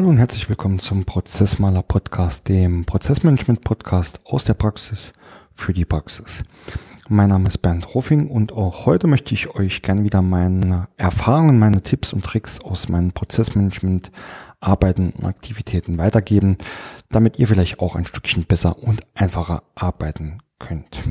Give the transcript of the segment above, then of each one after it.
Hallo und herzlich willkommen zum Prozessmaler Podcast, dem Prozessmanagement Podcast aus der Praxis für die Praxis. Mein Name ist Bernd Ruffing und auch heute möchte ich euch gerne wieder meine Erfahrungen, meine Tipps und Tricks aus meinen Prozessmanagement Arbeiten und Aktivitäten weitergeben, damit ihr vielleicht auch ein Stückchen besser und einfacher arbeiten könnt.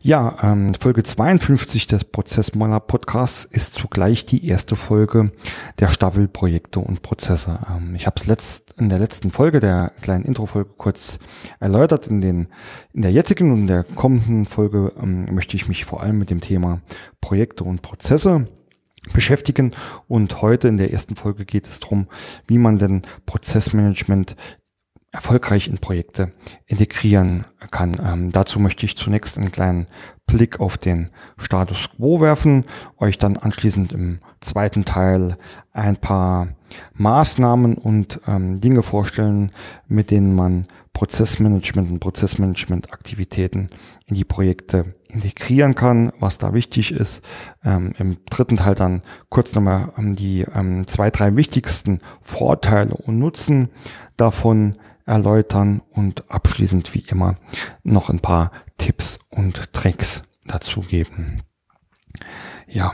Ja, ähm, Folge 52 des Prozessmaler Podcasts ist zugleich die erste Folge der Staffel Projekte und Prozesse. Ähm, ich habe es letzt, in der letzten Folge, der kleinen Introfolge, kurz erläutert. In, den, in der jetzigen und der kommenden Folge ähm, möchte ich mich vor allem mit dem Thema Projekte und Prozesse beschäftigen. Und heute in der ersten Folge geht es darum, wie man denn Prozessmanagement erfolgreich in Projekte integrieren kann. Ähm, dazu möchte ich zunächst einen kleinen Blick auf den Status quo werfen, euch dann anschließend im zweiten Teil ein paar Maßnahmen und ähm, Dinge vorstellen, mit denen man Prozessmanagement und Prozessmanagement-Aktivitäten in die Projekte integrieren kann, was da wichtig ist. Ähm, Im dritten Teil dann kurz nochmal ähm, die ähm, zwei, drei wichtigsten Vorteile und Nutzen davon erläutern und abschließend wie immer noch ein paar Tipps und Tricks dazu geben. Ja,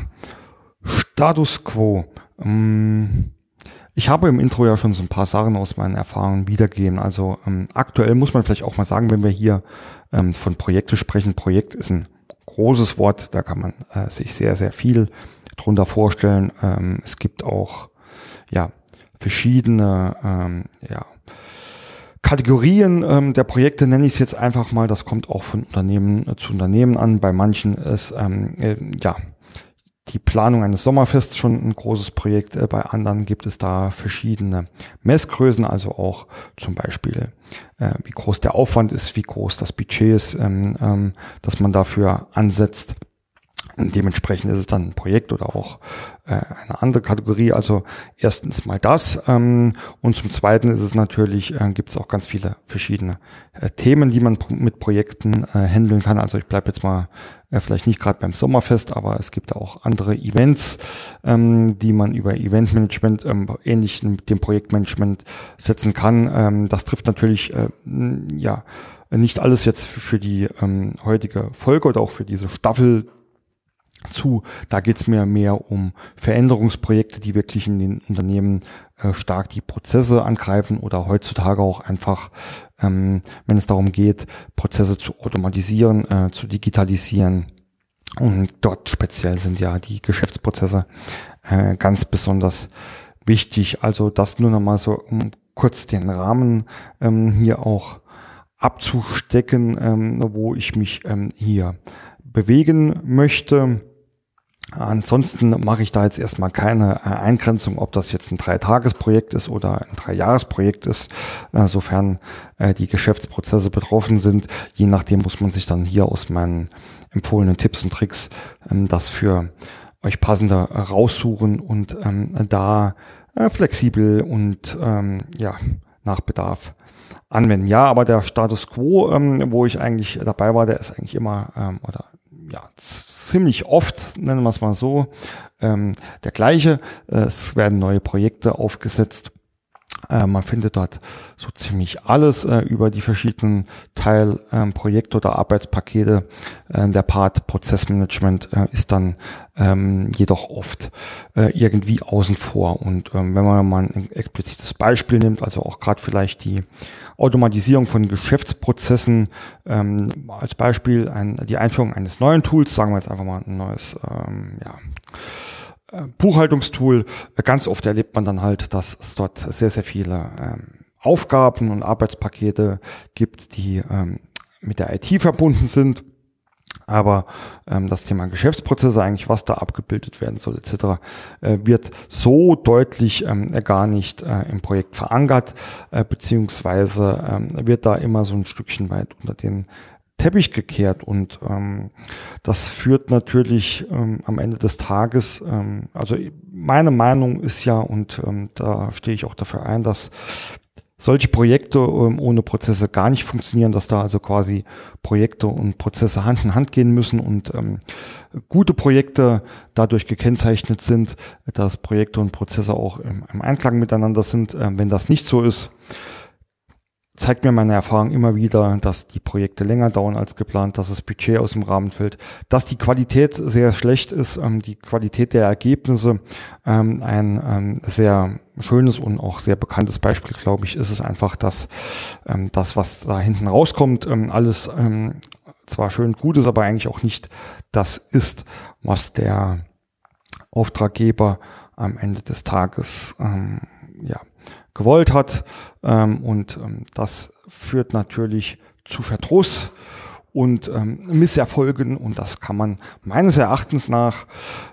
Status quo. Ähm, ich habe im Intro ja schon so ein paar Sachen aus meinen Erfahrungen wiedergegeben. Also ähm, aktuell muss man vielleicht auch mal sagen, wenn wir hier ähm, von Projekte sprechen, Projekt ist ein großes Wort, da kann man äh, sich sehr, sehr viel drunter vorstellen. Ähm, es gibt auch ja verschiedene ja, Kategorien ähm, der Projekte nenne ich es jetzt einfach mal. Das kommt auch von Unternehmen äh, zu Unternehmen an. Bei manchen ist ähm, äh, ja die Planung eines Sommerfests schon ein großes Projekt. Äh, bei anderen gibt es da verschiedene Messgrößen, also auch zum Beispiel, äh, wie groß der Aufwand ist, wie groß das Budget ist, ähm, ähm, dass man dafür ansetzt. Dementsprechend ist es dann ein Projekt oder auch äh, eine andere Kategorie. Also erstens mal das ähm, und zum Zweiten ist es natürlich, äh, gibt es auch ganz viele verschiedene äh, Themen, die man mit Projekten äh, handeln kann. Also ich bleibe jetzt mal äh, vielleicht nicht gerade beim Sommerfest, aber es gibt auch andere Events, ähm, die man über Eventmanagement ähm, ähnlich mit dem Projektmanagement setzen kann. Ähm, das trifft natürlich äh, ja nicht alles jetzt für die ähm, heutige Folge oder auch für diese Staffel zu. Da geht es mir mehr um Veränderungsprojekte, die wirklich in den Unternehmen äh, stark die Prozesse angreifen oder heutzutage auch einfach, ähm, wenn es darum geht, Prozesse zu automatisieren, äh, zu digitalisieren. Und dort speziell sind ja die Geschäftsprozesse äh, ganz besonders wichtig. Also das nur nochmal so, um kurz den Rahmen ähm, hier auch abzustecken, ähm, wo ich mich ähm, hier bewegen möchte. Ansonsten mache ich da jetzt erstmal keine äh, Eingrenzung, ob das jetzt ein Dreitagesprojekt ist oder ein Dreijahresprojekt ist, äh, sofern äh, die Geschäftsprozesse betroffen sind. Je nachdem muss man sich dann hier aus meinen empfohlenen Tipps und Tricks ähm, das für euch passende raussuchen und ähm, da flexibel und ähm, ja nach Bedarf anwenden. Ja, aber der Status quo, wo ich eigentlich dabei war, der ist eigentlich immer oder ja, ziemlich oft, nennen wir es mal so, ähm, der gleiche. Es werden neue Projekte aufgesetzt. Äh, man findet dort so ziemlich alles äh, über die verschiedenen Teilprojekte ähm, oder Arbeitspakete. Äh, der Part Prozessmanagement äh, ist dann ähm, jedoch oft äh, irgendwie außen vor. Und ähm, wenn man mal ein explizites Beispiel nimmt, also auch gerade vielleicht die Automatisierung von Geschäftsprozessen, ähm, als Beispiel ein, die Einführung eines neuen Tools, sagen wir jetzt einfach mal ein neues, ähm, ja, Buchhaltungstool. Ganz oft erlebt man dann halt, dass es dort sehr, sehr viele ähm, Aufgaben und Arbeitspakete gibt, die ähm, mit der IT verbunden sind. Aber ähm, das Thema Geschäftsprozesse, eigentlich was da abgebildet werden soll, etc., äh, wird so deutlich ähm, gar nicht äh, im Projekt verankert, äh, beziehungsweise ähm, wird da immer so ein Stückchen weit unter den Teppich gekehrt und ähm, das führt natürlich ähm, am Ende des Tages, ähm, also meine Meinung ist ja und ähm, da stehe ich auch dafür ein, dass solche Projekte ähm, ohne Prozesse gar nicht funktionieren, dass da also quasi Projekte und Prozesse Hand in Hand gehen müssen und ähm, gute Projekte dadurch gekennzeichnet sind, dass Projekte und Prozesse auch im, im Einklang miteinander sind. Ähm, wenn das nicht so ist, zeigt mir meine Erfahrung immer wieder, dass die Projekte länger dauern als geplant, dass das Budget aus dem Rahmen fällt, dass die Qualität sehr schlecht ist, ähm, die Qualität der Ergebnisse. Ähm, ein ähm, sehr schönes und auch sehr bekanntes Beispiel, glaube ich, ist es einfach, dass das, was da hinten rauskommt, alles zwar schön gut ist, aber eigentlich auch nicht das ist, was der Auftraggeber am Ende des Tages ja, gewollt hat. Ähm, und ähm, das führt natürlich zu Verdruss und ähm, Misserfolgen und das kann man meines Erachtens nach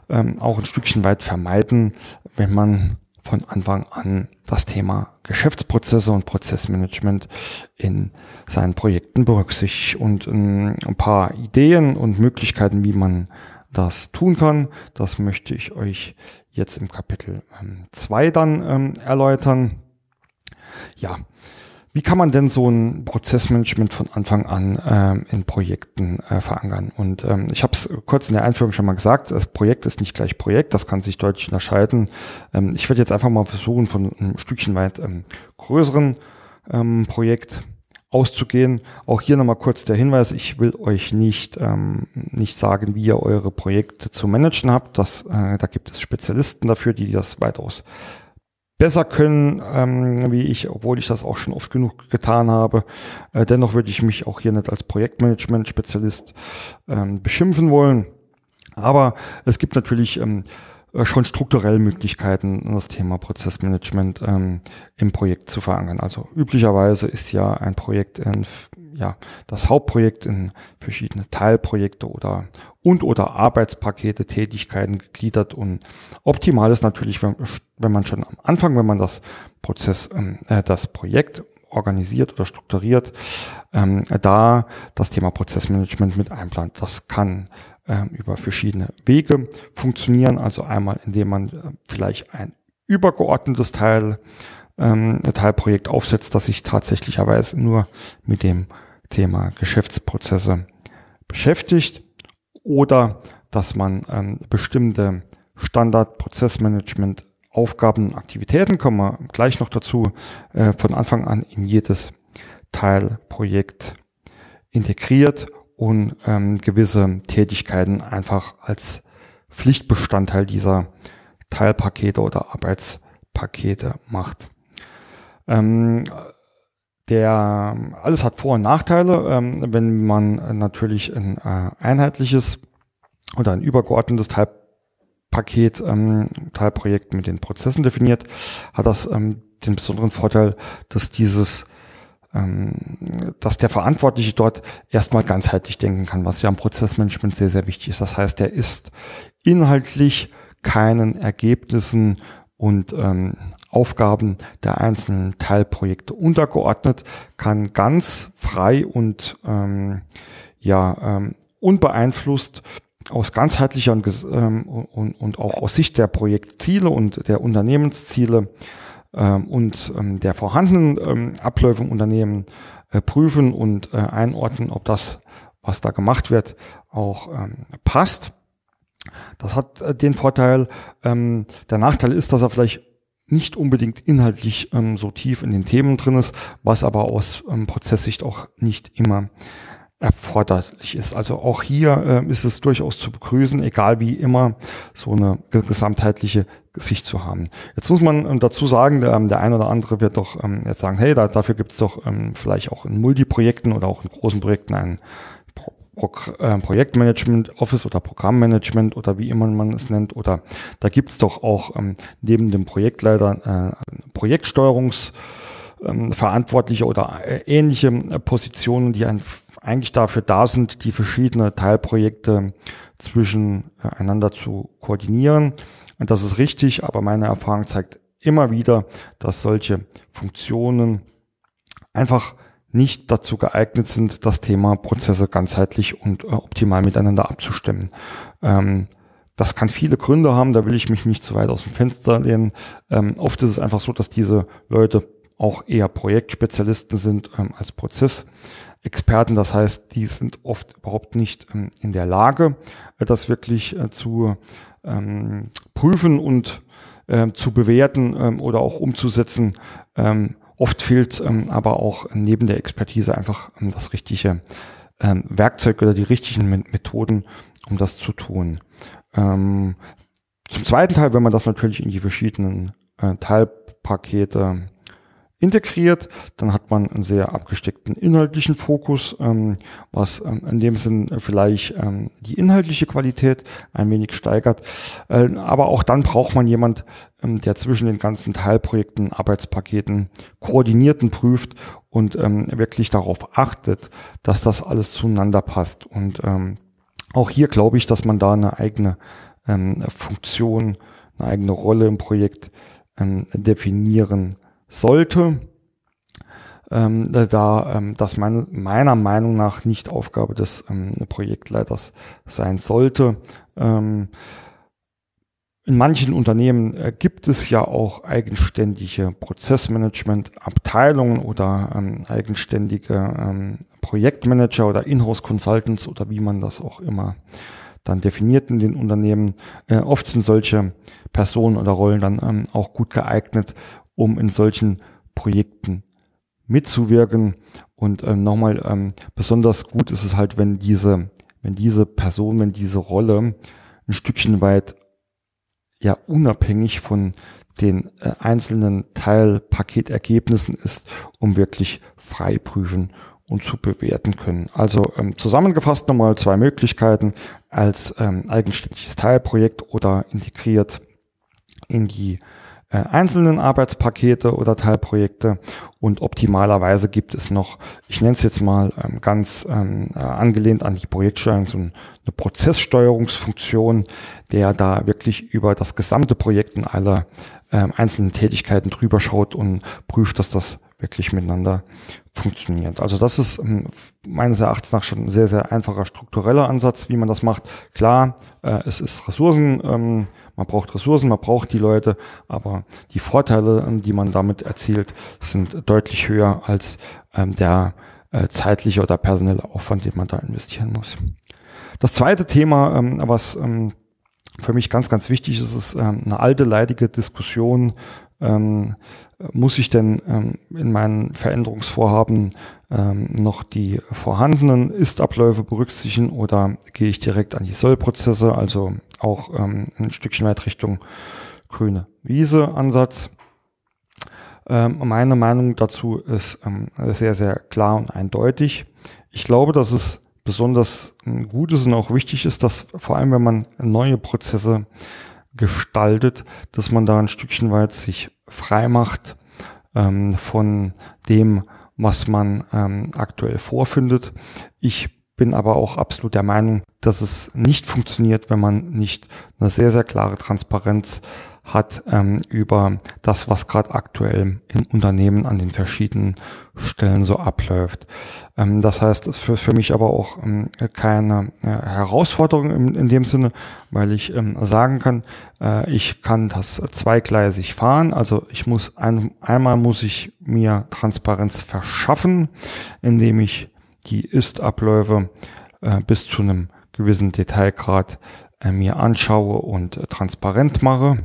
ähm, auch ein Stückchen weit vermeiden, wenn man von Anfang an das Thema Geschäftsprozesse und Prozessmanagement in seinen Projekten berücksichtigt und ähm, ein paar Ideen und Möglichkeiten, wie man das tun kann. Das möchte ich euch jetzt im Kapitel 2 ähm, dann ähm, erläutern ja, wie kann man denn so ein Prozessmanagement von Anfang an ähm, in Projekten äh, verankern? Und ähm, ich habe es kurz in der Einführung schon mal gesagt, das Projekt ist nicht gleich Projekt, das kann sich deutlich unterscheiden. Ähm, ich werde jetzt einfach mal versuchen, von einem Stückchen weit ähm, größeren ähm, Projekt auszugehen. Auch hier nochmal kurz der Hinweis, ich will euch nicht, ähm, nicht sagen, wie ihr eure Projekte zu managen habt. Das, äh, da gibt es Spezialisten dafür, die das weitaus besser können, ähm, wie ich, obwohl ich das auch schon oft genug getan habe. Äh, dennoch würde ich mich auch hier nicht als Projektmanagement-Spezialist ähm, beschimpfen wollen. Aber es gibt natürlich ähm, äh, schon strukturell Möglichkeiten, das Thema Prozessmanagement ähm, im Projekt zu verankern. Also üblicherweise ist ja ein Projekt in, ja, das Hauptprojekt in verschiedene Teilprojekte oder und oder Arbeitspakete, Tätigkeiten gegliedert und optimal ist natürlich, wenn, wenn man schon am Anfang, wenn man das Prozess, ähm, äh, das Projekt organisiert oder strukturiert, ähm, da das Thema Prozessmanagement mit einplant. Das kann ähm, über verschiedene Wege funktionieren. Also einmal, indem man äh, vielleicht ein übergeordnetes Teil, ähm, Teilprojekt aufsetzt, das sich tatsächlicherweise nur mit dem Thema Geschäftsprozesse beschäftigt oder dass man ähm, bestimmte Standard-Prozessmanagement Aufgaben und Aktivitäten, kommen wir gleich noch dazu, äh, von Anfang an in jedes Teilprojekt integriert und ähm, gewisse Tätigkeiten einfach als Pflichtbestandteil dieser Teilpakete oder Arbeitspakete macht. Ähm, der alles hat Vor- und Nachteile. Ähm, wenn man natürlich ein äh, einheitliches oder ein übergeordnetes Teilpaket, ähm, Teilprojekt mit den Prozessen definiert, hat das ähm, den besonderen Vorteil, dass dieses dass der Verantwortliche dort erstmal ganzheitlich denken kann, was ja im Prozessmanagement sehr, sehr wichtig ist. Das heißt, er ist inhaltlich keinen Ergebnissen und ähm, Aufgaben der einzelnen Teilprojekte untergeordnet, kann ganz frei und ähm, ja ähm, unbeeinflusst aus ganzheitlicher und, ähm, und, und auch aus Sicht der Projektziele und der Unternehmensziele ähm, und ähm, der vorhandenen ähm, Abläufe im Unternehmen äh, prüfen und äh, einordnen, ob das, was da gemacht wird, auch ähm, passt. Das hat äh, den Vorteil, ähm, der Nachteil ist, dass er vielleicht nicht unbedingt inhaltlich ähm, so tief in den Themen drin ist, was aber aus ähm, Prozesssicht auch nicht immer erforderlich ist. Also auch hier äh, ist es durchaus zu begrüßen, egal wie immer, so eine gesamtheitliche Sicht zu haben. Jetzt muss man ähm, dazu sagen, der, der ein oder andere wird doch ähm, jetzt sagen, hey, da, dafür gibt es doch ähm, vielleicht auch in Multiprojekten oder auch in großen Projekten ein Pro Pro äh, Projektmanagement Office oder Programmmanagement oder wie immer man es nennt. Oder da gibt es doch auch ähm, neben dem Projektleiter äh, Projektsteuerungs ähm, Verantwortliche oder äh, ähnliche äh, Positionen, die ein eigentlich dafür da sind, die verschiedenen Teilprojekte zwischeneinander zu koordinieren. Und das ist richtig, aber meine Erfahrung zeigt immer wieder, dass solche Funktionen einfach nicht dazu geeignet sind, das Thema Prozesse ganzheitlich und äh, optimal miteinander abzustimmen. Ähm, das kann viele Gründe haben, da will ich mich nicht zu weit aus dem Fenster lehnen. Ähm, oft ist es einfach so, dass diese Leute auch eher Projektspezialisten sind ähm, als Prozessexperten. Das heißt, die sind oft überhaupt nicht ähm, in der Lage, äh, das wirklich äh, zu ähm, prüfen und äh, zu bewerten ähm, oder auch umzusetzen. Ähm, oft fehlt ähm, aber auch neben der Expertise einfach ähm, das richtige ähm, Werkzeug oder die richtigen Methoden, um das zu tun. Ähm, zum zweiten Teil, wenn man das natürlich in die verschiedenen äh, Teilpakete integriert, dann hat man einen sehr abgesteckten inhaltlichen Fokus, ähm, was ähm, in dem Sinn vielleicht ähm, die inhaltliche Qualität ein wenig steigert. Äh, aber auch dann braucht man jemand, ähm, der zwischen den ganzen Teilprojekten, Arbeitspaketen koordinierten prüft und ähm, wirklich darauf achtet, dass das alles zueinander passt. Und ähm, auch hier glaube ich, dass man da eine eigene Funktion, eine eigene Rolle im Projekt definieren sollte, ähm, da ähm, das meine, meiner Meinung nach nicht Aufgabe des ähm, Projektleiters sein sollte. Ähm, in manchen Unternehmen äh, gibt es ja auch eigenständige Prozessmanagement-Abteilungen oder ähm, eigenständige ähm, Projektmanager oder Inhouse-Consultants oder wie man das auch immer dann definiert in den Unternehmen. Äh, oft sind solche Personen oder Rollen dann ähm, auch gut geeignet, um in solchen Projekten mitzuwirken. Und ähm, nochmal, ähm, besonders gut ist es halt, wenn diese, wenn diese Person, wenn diese Rolle ein Stückchen weit ja unabhängig von den äh, einzelnen Teilpaketergebnissen ist, um wirklich frei prüfen und zu bewerten können. Also ähm, zusammengefasst nochmal zwei Möglichkeiten als ähm, eigenständiges Teilprojekt oder integriert in die einzelnen Arbeitspakete oder Teilprojekte und optimalerweise gibt es noch, ich nenne es jetzt mal ähm, ganz ähm, äh, angelehnt an die Projektsteuerung, so eine Prozesssteuerungsfunktion, der da wirklich über das gesamte Projekt und alle ähm, einzelnen Tätigkeiten drüber schaut und prüft, dass das wirklich miteinander funktioniert. Also das ist meines Erachtens nach schon ein sehr, sehr einfacher struktureller Ansatz, wie man das macht. Klar, äh, es ist Ressourcen, man braucht Ressourcen, man braucht die Leute, aber die Vorteile, ähm, die man damit erzielt, sind deutlich höher als ähm, der äh, zeitliche oder personelle Aufwand, den man da investieren muss. Das zweite Thema, ähm, was ähm, für mich ganz, ganz wichtig ist, ist ähm, eine alte, leidige Diskussion ähm, muss ich denn ähm, in meinen Veränderungsvorhaben ähm, noch die vorhandenen Ist-Abläufe berücksichtigen oder gehe ich direkt an die Soll-Prozesse, also auch ähm, ein Stückchen weit Richtung grüne Wiese-Ansatz. Ähm, meine Meinung dazu ist ähm, sehr, sehr klar und eindeutig. Ich glaube, dass es besonders gut ist und auch wichtig ist, dass vor allem, wenn man neue Prozesse gestaltet, dass man da ein Stückchen weit sich frei macht ähm, von dem, was man ähm, aktuell vorfindet. Ich bin aber auch absolut der Meinung, dass es nicht funktioniert, wenn man nicht eine sehr, sehr klare Transparenz hat ähm, über das, was gerade aktuell im Unternehmen an den verschiedenen Stellen so abläuft. Ähm, das heißt, es ist für, mich aber auch ähm, keine äh, Herausforderung in, in, dem Sinne, weil ich ähm, sagen kann, äh, ich kann das zweigleisig fahren. Also ich muss ein, einmal muss ich mir Transparenz verschaffen, indem ich die Ist-Abläufe äh, bis zu einem gewissen Detailgrad äh, mir anschaue und äh, transparent mache.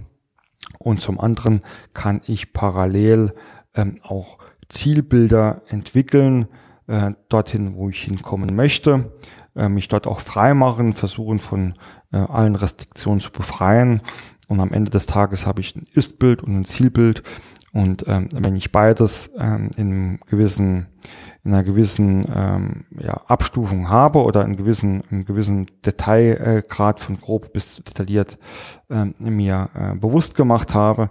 Und zum anderen kann ich parallel ähm, auch Zielbilder entwickeln, äh, dorthin, wo ich hinkommen möchte, äh, mich dort auch frei machen, versuchen von äh, allen Restriktionen zu befreien. Und am Ende des Tages habe ich ein Ist-Bild und ein Zielbild. Und ähm, wenn ich beides ähm, in einem gewissen in einer gewissen ähm, ja, Abstufung habe oder in gewissen, in gewissen Detailgrad von grob bis detailliert ähm, mir äh, bewusst gemacht habe,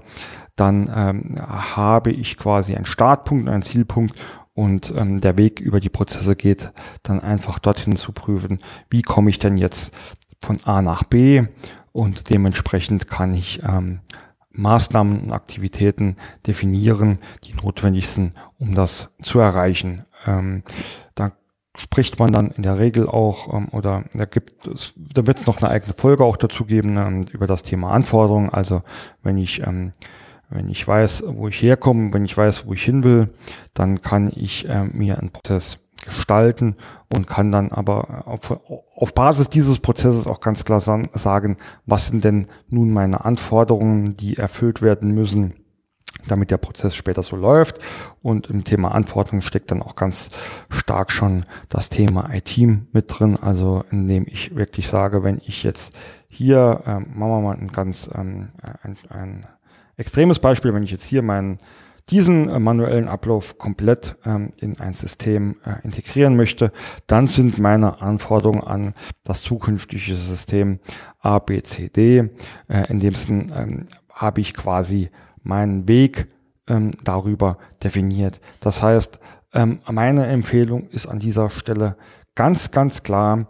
dann ähm, habe ich quasi einen Startpunkt, einen Zielpunkt und ähm, der Weg über die Prozesse geht dann einfach dorthin zu prüfen, wie komme ich denn jetzt von A nach B und dementsprechend kann ich ähm, Maßnahmen und Aktivitäten definieren, die notwendig sind, um das zu erreichen. Ähm, da spricht man dann in der Regel auch ähm, oder da gibt es, da wird es noch eine eigene Folge auch dazu geben ähm, über das Thema Anforderungen. Also wenn ich ähm, Wenn ich weiß, wo ich herkomme, wenn ich weiß, wo ich hin will, dann kann ich äh, mir einen Prozess gestalten und kann dann aber auf, auf Basis dieses Prozesses auch ganz klar sagen, was sind denn nun meine Anforderungen, die erfüllt werden müssen, damit der Prozess später so läuft. Und im Thema Anforderungen steckt dann auch ganz stark schon das Thema IT mit drin. Also indem ich wirklich sage, wenn ich jetzt hier, ähm, machen wir mal ein ganz ähm, ein, ein extremes Beispiel, wenn ich jetzt hier meinen diesen äh, manuellen Ablauf komplett ähm, in ein System äh, integrieren möchte, dann sind meine Anforderungen an das zukünftige System A, B, C, D. Äh, in dem Sinn ähm, habe ich quasi meinen Weg ähm, darüber definiert. Das heißt, ähm, meine Empfehlung ist an dieser Stelle ganz, ganz klar,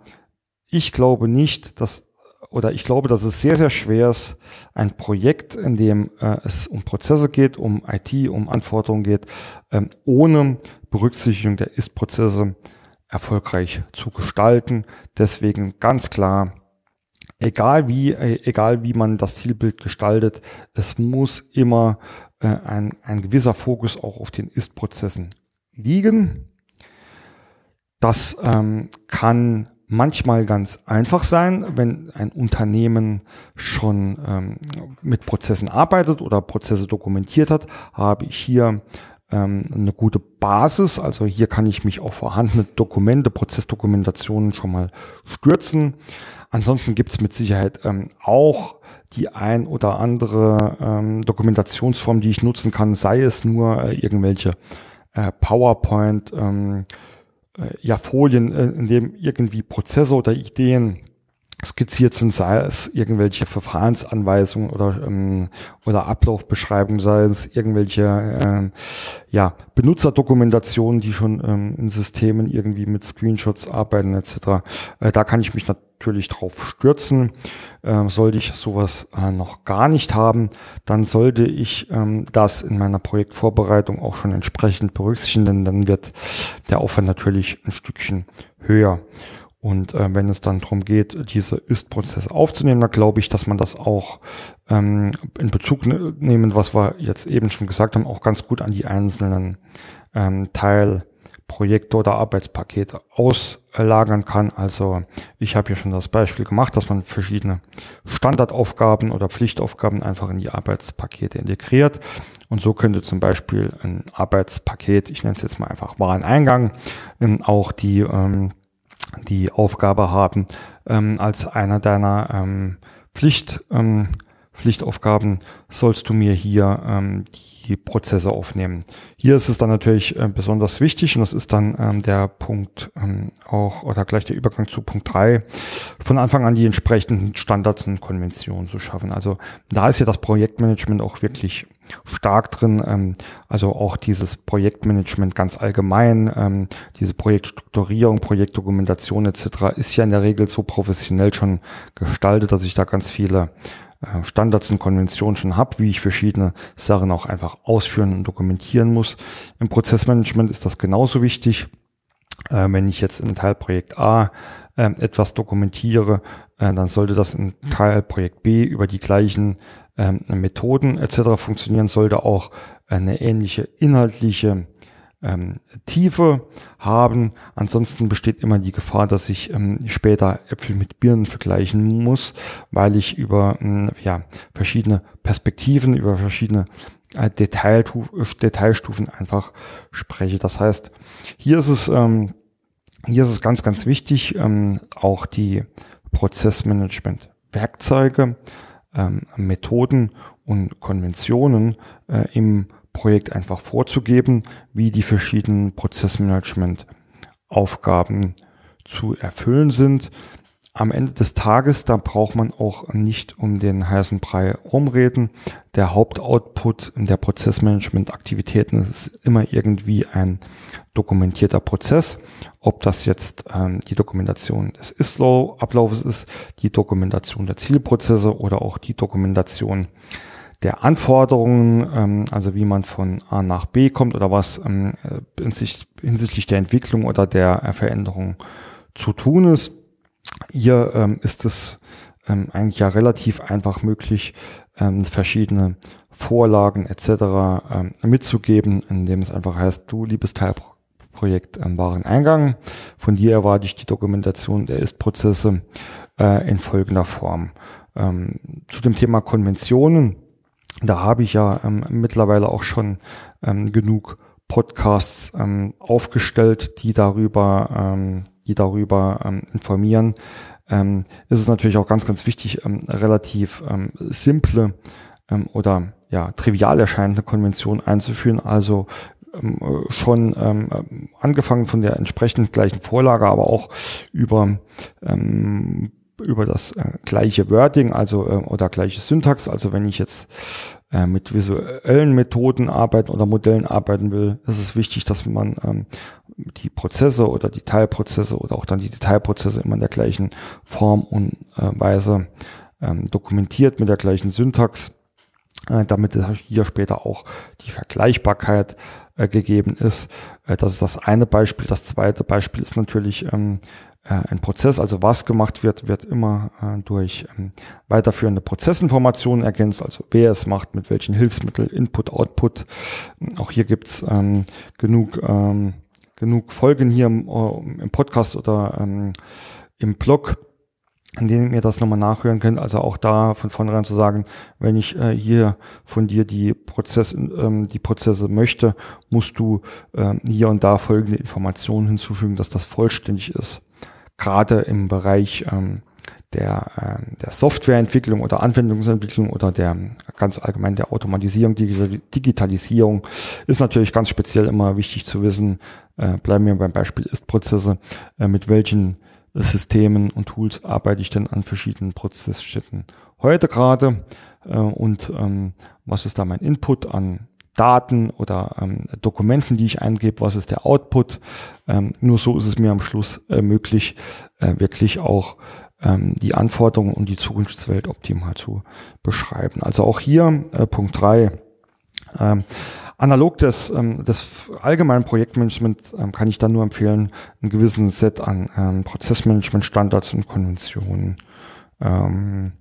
ich glaube nicht, dass oder ich glaube, dass es sehr, sehr schwer ist, ein Projekt, in dem äh, es um Prozesse geht, um IT, um Anforderungen geht, ähm, ohne Berücksichtigung der Ist-Prozesse erfolgreich zu gestalten. Deswegen ganz klar, egal wie, äh, egal wie man das Zielbild gestaltet, es muss immer äh, ein, ein gewisser Fokus auch auf den Ist-Prozessen liegen. Das ähm, kann manchmal ganz einfach sein, wenn ein Unternehmen schon ähm, mit Prozessen arbeitet oder Prozesse dokumentiert hat, habe ich hier ähm, eine gute Basis. Also hier kann ich mich auf vorhandene Dokumente, Prozessdokumentationen schon mal stürzen. Ansonsten gibt es mit Sicherheit ähm, auch die ein oder andere ähm, Dokumentationsform, die ich nutzen kann, sei es nur äh, irgendwelche äh, PowerPoint, ähm, äh, ja, Folien, äh, in dem irgendwie Prozesse oder Ideen skizziert sind, sei es irgendwelche Verfahrensanweisungen oder, ähm, oder Ablaufbeschreibungen, sei es irgendwelche ähm, ja, Benutzerdokumentationen, die schon ähm, in Systemen irgendwie mit Screenshots arbeiten etc. Äh, da kann ich mich natürlich drauf stürzen. Ähm, sollte ich sowas äh, noch gar nicht haben, dann sollte ich ähm, das in meiner Projektvorbereitung auch schon entsprechend berücksichtigen, denn dann wird der Aufwand natürlich ein Stückchen höher. Und äh, wenn es dann darum geht, diese Ist-Prozesse aufzunehmen, dann glaube ich, dass man das auch ähm, in Bezug ne nehmen, was wir jetzt eben schon gesagt haben, auch ganz gut an die einzelnen ähm, Teilprojekte oder Arbeitspakete auslagern kann. Also ich habe hier schon das Beispiel gemacht, dass man verschiedene Standardaufgaben oder Pflichtaufgaben einfach in die Arbeitspakete integriert. Und so könnte zum Beispiel ein Arbeitspaket, ich nenne es jetzt mal einfach Wareneingang, ähm, auch die ähm, die Aufgabe haben, ähm, als einer deiner ähm, Pflicht, ähm, Pflichtaufgaben sollst du mir hier ähm, die Prozesse aufnehmen. Hier ist es dann natürlich äh, besonders wichtig und das ist dann ähm, der Punkt ähm, auch oder gleich der Übergang zu Punkt drei von Anfang an die entsprechenden Standards und Konventionen zu schaffen. Also da ist ja das Projektmanagement auch wirklich stark drin. Ähm, also auch dieses Projektmanagement ganz allgemein, ähm, diese Projektstrukturierung, Projektdokumentation etc. ist ja in der Regel so professionell schon gestaltet, dass ich da ganz viele äh, Standards und Konventionen schon habe, wie ich verschiedene Sachen auch einfach ausführen und dokumentieren muss. Im Prozessmanagement ist das genauso wichtig. Äh, wenn ich jetzt in Teilprojekt A äh, etwas dokumentiere, äh, dann sollte das in Teilprojekt B über die gleichen ähm, Methoden etc. funktionieren, sollte auch eine ähnliche inhaltliche ähm, Tiefe haben. Ansonsten besteht immer die Gefahr, dass ich ähm, später Äpfel mit Birnen vergleichen muss, weil ich über ähm, ja, verschiedene Perspektiven, über verschiedene äh, Detail, Detailstufen einfach spreche. Das heißt, hier ist es, ähm, hier ist es ganz, ganz wichtig, ähm, auch die Prozessmanagement-Werkzeuge ähm, Methoden und Konventionen äh, im Projekt einfach vorzugeben, wie die verschiedenen Prozessmanagement-Aufgaben zu erfüllen sind am Ende des Tages, da braucht man auch nicht um den heißen Brei rumreden. Der Hauptoutput der Prozessmanagement-Aktivitäten ist immer irgendwie ein dokumentierter Prozess. Ob das jetzt ähm, die Dokumentation des Ist-Ablaufes ist, die Dokumentation der Zielprozesse oder auch die Dokumentation der Anforderungen, ähm, also wie man von A nach B kommt oder was ähm, hinsichtlich der Entwicklung oder der Veränderung zu tun ist. Hier ähm, ist es ähm, eigentlich ja relativ einfach möglich, ähm, verschiedene Vorlagen etc. Ähm, mitzugeben, indem es einfach heißt, du liebes Teilprojekt ähm, Wareneingang, von dir erwarte ich die Dokumentation der Ist-Prozesse äh, in folgender Form. Ähm, zu dem Thema Konventionen, da habe ich ja ähm, mittlerweile auch schon ähm, genug Podcasts ähm, aufgestellt, die darüber, ähm, die darüber ähm, informieren. Ähm, ist es natürlich auch ganz, ganz wichtig, ähm, relativ ähm, simple ähm, oder ja trivial erscheinende Konventionen einzuführen. Also ähm, schon ähm, angefangen von der entsprechend gleichen Vorlage, aber auch über ähm, über das äh, gleiche Wording, also äh, oder gleiche Syntax. Also wenn ich jetzt äh, mit visuellen Methoden arbeiten oder Modellen arbeiten will, ist es wichtig, dass man ähm, die Prozesse oder die Teilprozesse oder auch dann die Detailprozesse immer in der gleichen Form und äh, Weise ähm, dokumentiert mit der gleichen Syntax, äh, damit hier später auch die Vergleichbarkeit äh, gegeben ist. Äh, das ist das eine Beispiel. Das zweite Beispiel ist natürlich ähm, äh, ein Prozess, also was gemacht wird, wird immer äh, durch ähm, weiterführende Prozessinformationen ergänzt, also wer es macht, mit welchen Hilfsmitteln, Input, Output. Auch hier gibt's ähm, genug, ähm, genug Folgen hier im, äh, im Podcast oder ähm, im Blog, in denen ihr das nochmal nachhören könnt. Also auch da von vornherein zu sagen, wenn ich äh, hier von dir die Prozess, ähm, die Prozesse möchte, musst du äh, hier und da folgende Informationen hinzufügen, dass das vollständig ist gerade im Bereich ähm, der, äh, der Softwareentwicklung oder Anwendungsentwicklung oder der ganz allgemein der Automatisierung, Digitalisierung ist natürlich ganz speziell immer wichtig zu wissen, äh, bleiben wir beim Beispiel Ist-Prozesse, äh, mit welchen Systemen und Tools arbeite ich denn an verschiedenen Prozessstätten heute gerade äh, und ähm, was ist da mein Input an Daten oder ähm, Dokumenten, die ich eingebe, was ist der Output. Ähm, nur so ist es mir am Schluss äh, möglich, äh, wirklich auch ähm, die Anforderungen und die Zukunftswelt optimal zu beschreiben. Also auch hier äh, Punkt drei. Ähm, analog des, ähm, des allgemeinen Projektmanagements ähm, kann ich dann nur empfehlen, einen gewissen Set an ähm, Prozessmanagement-Standards und Konventionen ähm,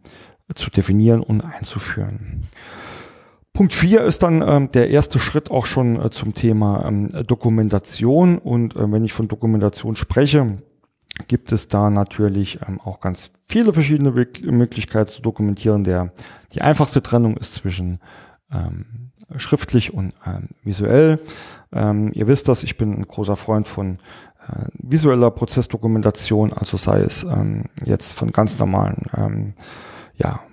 zu definieren und einzuführen. Punkt 4 ist dann ähm, der erste Schritt auch schon äh, zum Thema ähm, Dokumentation. Und äh, wenn ich von Dokumentation spreche, gibt es da natürlich ähm, auch ganz viele verschiedene Möglichkeiten zu dokumentieren. Der, die einfachste Trennung ist zwischen ähm, schriftlich und ähm, visuell. Ähm, ihr wisst das, ich bin ein großer Freund von äh, visueller Prozessdokumentation, also sei es ähm, jetzt von ganz normalen ähm, ja,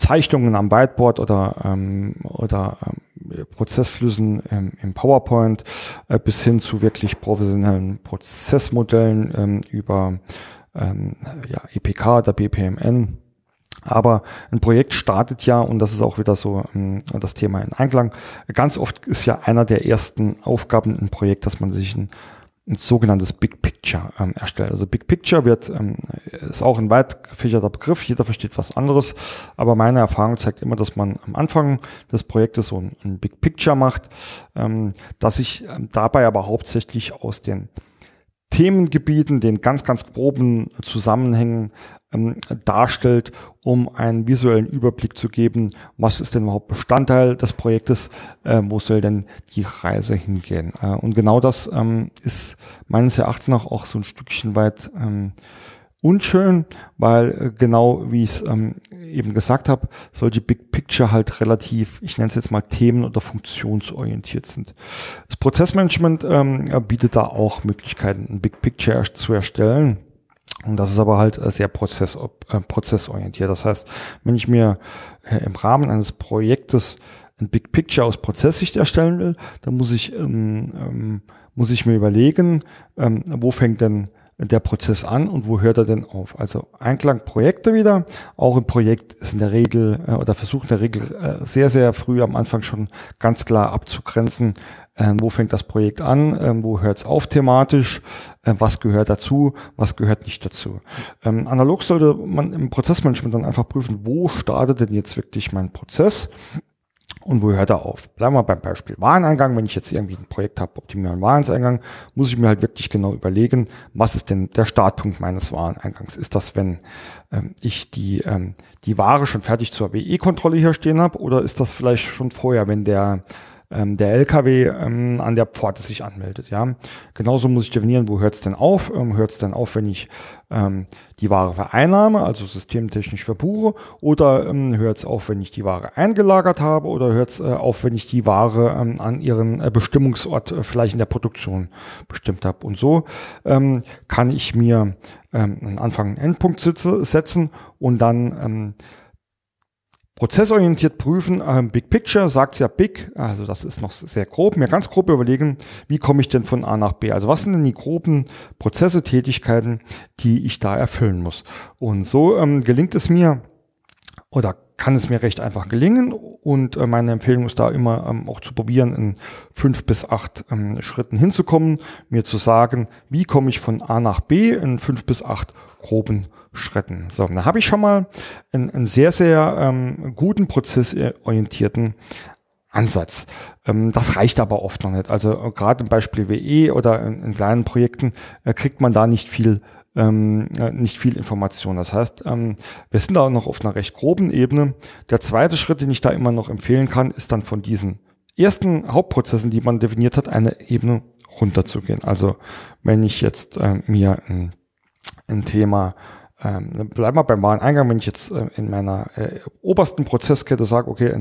Zeichnungen am Whiteboard oder, ähm, oder ähm, Prozessflüssen ähm, im PowerPoint äh, bis hin zu wirklich professionellen Prozessmodellen ähm, über ähm, ja, EPK oder BPMN. Aber ein Projekt startet ja, und das ist auch wieder so ähm, das Thema in Einklang, ganz oft ist ja einer der ersten Aufgaben im Projekt, dass man sich ein ein sogenanntes Big Picture ähm, erstellt. Also Big Picture wird ähm, ist auch ein weit gefächerter Begriff, jeder versteht was anderes, aber meine Erfahrung zeigt immer, dass man am Anfang des Projektes so ein, ein Big Picture macht, ähm, dass sich ähm, dabei aber hauptsächlich aus den Themengebieten, den ganz, ganz groben Zusammenhängen ähm, darstellt, um einen visuellen Überblick zu geben, was ist denn überhaupt Bestandteil des Projektes, äh, wo soll denn die Reise hingehen. Äh, und genau das ähm, ist meines Erachtens nach auch so ein Stückchen weit ähm, unschön, weil äh, genau wie ich es ähm, eben gesagt habe, solche Big Picture halt relativ, ich nenne es jetzt mal themen- oder funktionsorientiert sind. Das Prozessmanagement ähm, bietet da auch Möglichkeiten, ein Big Picture zu erstellen. Und das ist aber halt äh, sehr prozess, äh, prozessorientiert. Das heißt, wenn ich mir äh, im Rahmen eines Projektes ein Big Picture aus Prozesssicht erstellen will, dann muss ich, ähm, ähm, muss ich mir überlegen, ähm, wo fängt denn der Prozess an und wo hört er denn auf? Also Einklang Projekte wieder. Auch ein Projekt ist in der Regel äh, oder versucht in der Regel äh, sehr, sehr früh am Anfang schon ganz klar abzugrenzen, äh, wo fängt das Projekt an, äh, wo hört es auf thematisch, äh, was gehört dazu, was gehört nicht dazu. Ähm, analog sollte man im Prozessmanagement dann einfach prüfen, wo startet denn jetzt wirklich mein Prozess und wo hört er auf? Bleiben wir beim Beispiel Wareneingang. Wenn ich jetzt irgendwie ein Projekt habe, optimieren Wareneingang, muss ich mir halt wirklich genau überlegen, was ist denn der Startpunkt meines Wareneingangs? Ist das, wenn ähm, ich die, ähm, die Ware schon fertig zur WE-Kontrolle hier stehen habe oder ist das vielleicht schon vorher, wenn der ähm, der LKW ähm, an der Pforte sich anmeldet. Ja, genauso muss ich definieren, wo hört es denn auf? Ähm, hört es denn auf, wenn ich ähm, die Ware vereinnahme, also systemtechnisch verbuche, oder ähm, hört es auf, wenn ich die Ware eingelagert habe, oder hört es äh, auf, wenn ich die Ware ähm, an ihren äh, Bestimmungsort äh, vielleicht in der Produktion bestimmt habe. Und so ähm, kann ich mir ähm, einen Anfang, einen Endpunkt setzen und dann ähm, Prozessorientiert prüfen, ähm, Big Picture sagt ja Big, also das ist noch sehr grob, mir ganz grob überlegen, wie komme ich denn von A nach B? Also was sind denn die groben Prozesse, Tätigkeiten, die ich da erfüllen muss? Und so ähm, gelingt es mir oder kann es mir recht einfach gelingen und äh, meine Empfehlung ist da immer ähm, auch zu probieren, in fünf bis acht ähm, Schritten hinzukommen, mir zu sagen, wie komme ich von A nach B in fünf bis acht groben Schritten. So, da habe ich schon mal einen, einen sehr, sehr ähm, guten prozessorientierten Ansatz. Ähm, das reicht aber oft noch nicht. Also äh, gerade im Beispiel WE oder in, in kleinen Projekten äh, kriegt man da nicht viel ähm, äh, nicht viel Information. Das heißt, ähm, wir sind da noch auf einer recht groben Ebene. Der zweite Schritt, den ich da immer noch empfehlen kann, ist dann von diesen ersten Hauptprozessen, die man definiert hat, eine Ebene runterzugehen. Also wenn ich jetzt äh, mir ein, ein Thema ähm, bleiben wir beim Wareneingang, wenn ich jetzt äh, in meiner äh, obersten Prozesskette sage, okay,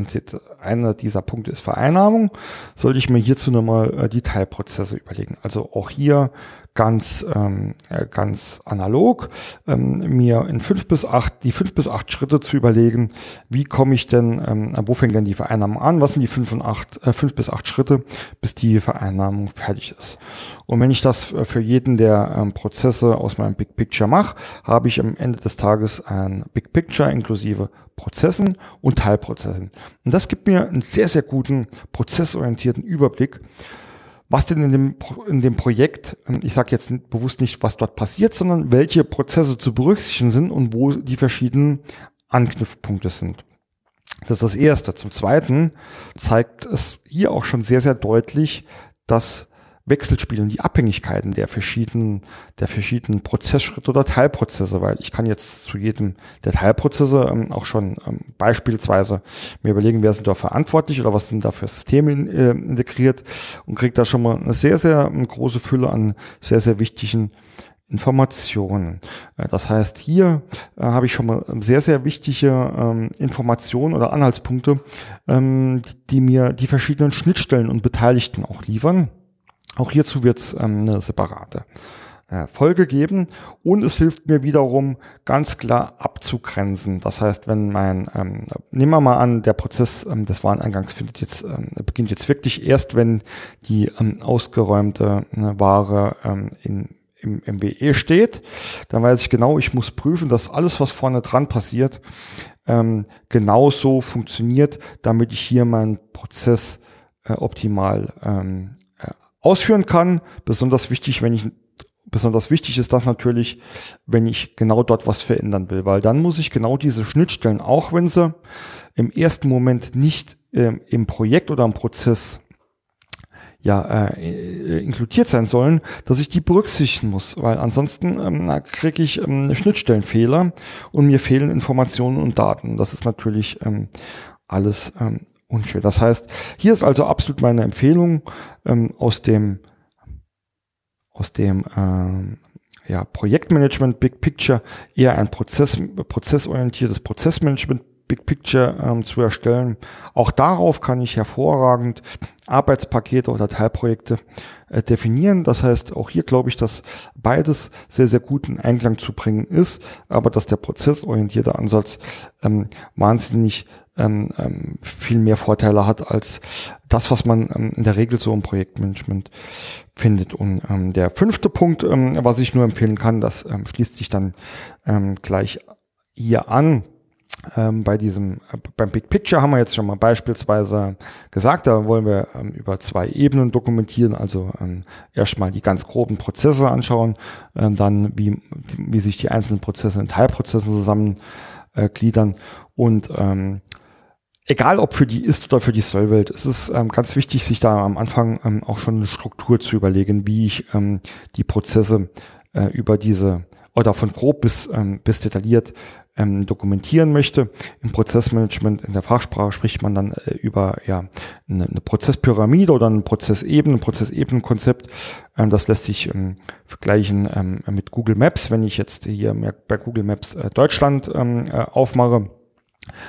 einer dieser Punkte ist Vereinnahmung, sollte ich mir hierzu nochmal äh, die Teilprozesse überlegen. Also auch hier ganz, ähm, äh, ganz analog, ähm, mir in fünf bis acht, die fünf bis acht Schritte zu überlegen, wie komme ich denn, ähm, wo fängt denn die Vereinnahmung an, was sind die fünf und acht, äh, fünf bis acht Schritte, bis die Vereinnahmung fertig ist. Und wenn ich das äh, für jeden der ähm, Prozesse aus meinem Big Picture mache, habe ich am Ende des Tages ein Big Picture inklusive Prozessen und Teilprozessen. Und das gibt mir einen sehr, sehr guten prozessorientierten Überblick, was denn in dem, in dem Projekt, ähm, ich sage jetzt bewusst nicht, was dort passiert, sondern welche Prozesse zu berücksichtigen sind und wo die verschiedenen Anknüpfpunkte sind. Das ist das Erste. Zum Zweiten zeigt es hier auch schon sehr, sehr deutlich, dass Wechselspiel und die Abhängigkeiten der verschiedenen, der verschiedenen Prozessschritte oder Teilprozesse, weil ich kann jetzt zu jedem der Teilprozesse ähm, auch schon ähm, beispielsweise mir überlegen, wer sind da verantwortlich oder was sind da für Systeme äh, integriert und kriege da schon mal eine sehr, sehr ähm, große Fülle an sehr, sehr wichtigen Informationen. Äh, das heißt, hier äh, habe ich schon mal sehr, sehr wichtige ähm, Informationen oder Anhaltspunkte, ähm, die mir die verschiedenen Schnittstellen und Beteiligten auch liefern. Auch hierzu wird es ähm, eine separate äh, Folge geben und es hilft mir wiederum ganz klar abzugrenzen. Das heißt, wenn mein, ähm, nehmen wir mal an, der Prozess ähm, des Wareneingangs findet jetzt, ähm, beginnt jetzt wirklich erst, wenn die ähm, ausgeräumte äh, Ware ähm, in, im MWE steht, dann weiß ich genau, ich muss prüfen, dass alles, was vorne dran passiert, ähm, genauso funktioniert, damit ich hier meinen Prozess äh, optimal ähm, ausführen kann. Besonders wichtig, wenn ich besonders wichtig ist das natürlich, wenn ich genau dort was verändern will, weil dann muss ich genau diese Schnittstellen, auch wenn sie im ersten Moment nicht äh, im Projekt oder im Prozess ja äh, inkludiert sein sollen, dass ich die berücksichtigen muss, weil ansonsten ähm, kriege ich ähm, Schnittstellenfehler und mir fehlen Informationen und Daten. Das ist natürlich ähm, alles ähm, unschön. Das heißt, hier ist also absolut meine Empfehlung ähm, aus dem aus dem ähm, ja, Projektmanagement Big Picture eher ein Prozess, prozessorientiertes Prozessmanagement Big Picture ähm, zu erstellen. Auch darauf kann ich hervorragend Arbeitspakete oder Teilprojekte äh, definieren. Das heißt, auch hier glaube ich, dass beides sehr, sehr gut in Einklang zu bringen ist, aber dass der prozessorientierte Ansatz ähm, wahnsinnig ähm, ähm, viel mehr Vorteile hat als das, was man ähm, in der Regel so im Projektmanagement findet. Und ähm, der fünfte Punkt, was ich nur empfehlen kann, das schließt sich dann gleich hier an ähm, bei diesem, äh, beim Big Picture haben wir jetzt schon mal beispielsweise gesagt, da wollen wir ähm, über zwei Ebenen dokumentieren, also ähm, erstmal die ganz groben Prozesse anschauen, ähm, dann wie, wie sich die einzelnen Prozesse in Teilprozessen zusammengliedern äh, und ähm, egal ob für die Ist- oder für die Soll-Welt, es ist ähm, ganz wichtig, sich da am Anfang ähm, auch schon eine Struktur zu überlegen, wie ich ähm, die Prozesse äh, über diese oder von grob bis, ähm, bis detailliert ähm, dokumentieren möchte. Im Prozessmanagement in der Fachsprache spricht man dann äh, über ja, eine, eine Prozesspyramide oder ein Prozessebene, ein Prozessebenenkonzept. Ähm, das lässt sich ähm, vergleichen ähm, mit Google Maps. Wenn ich jetzt hier bei Google Maps äh, Deutschland ähm, äh, aufmache,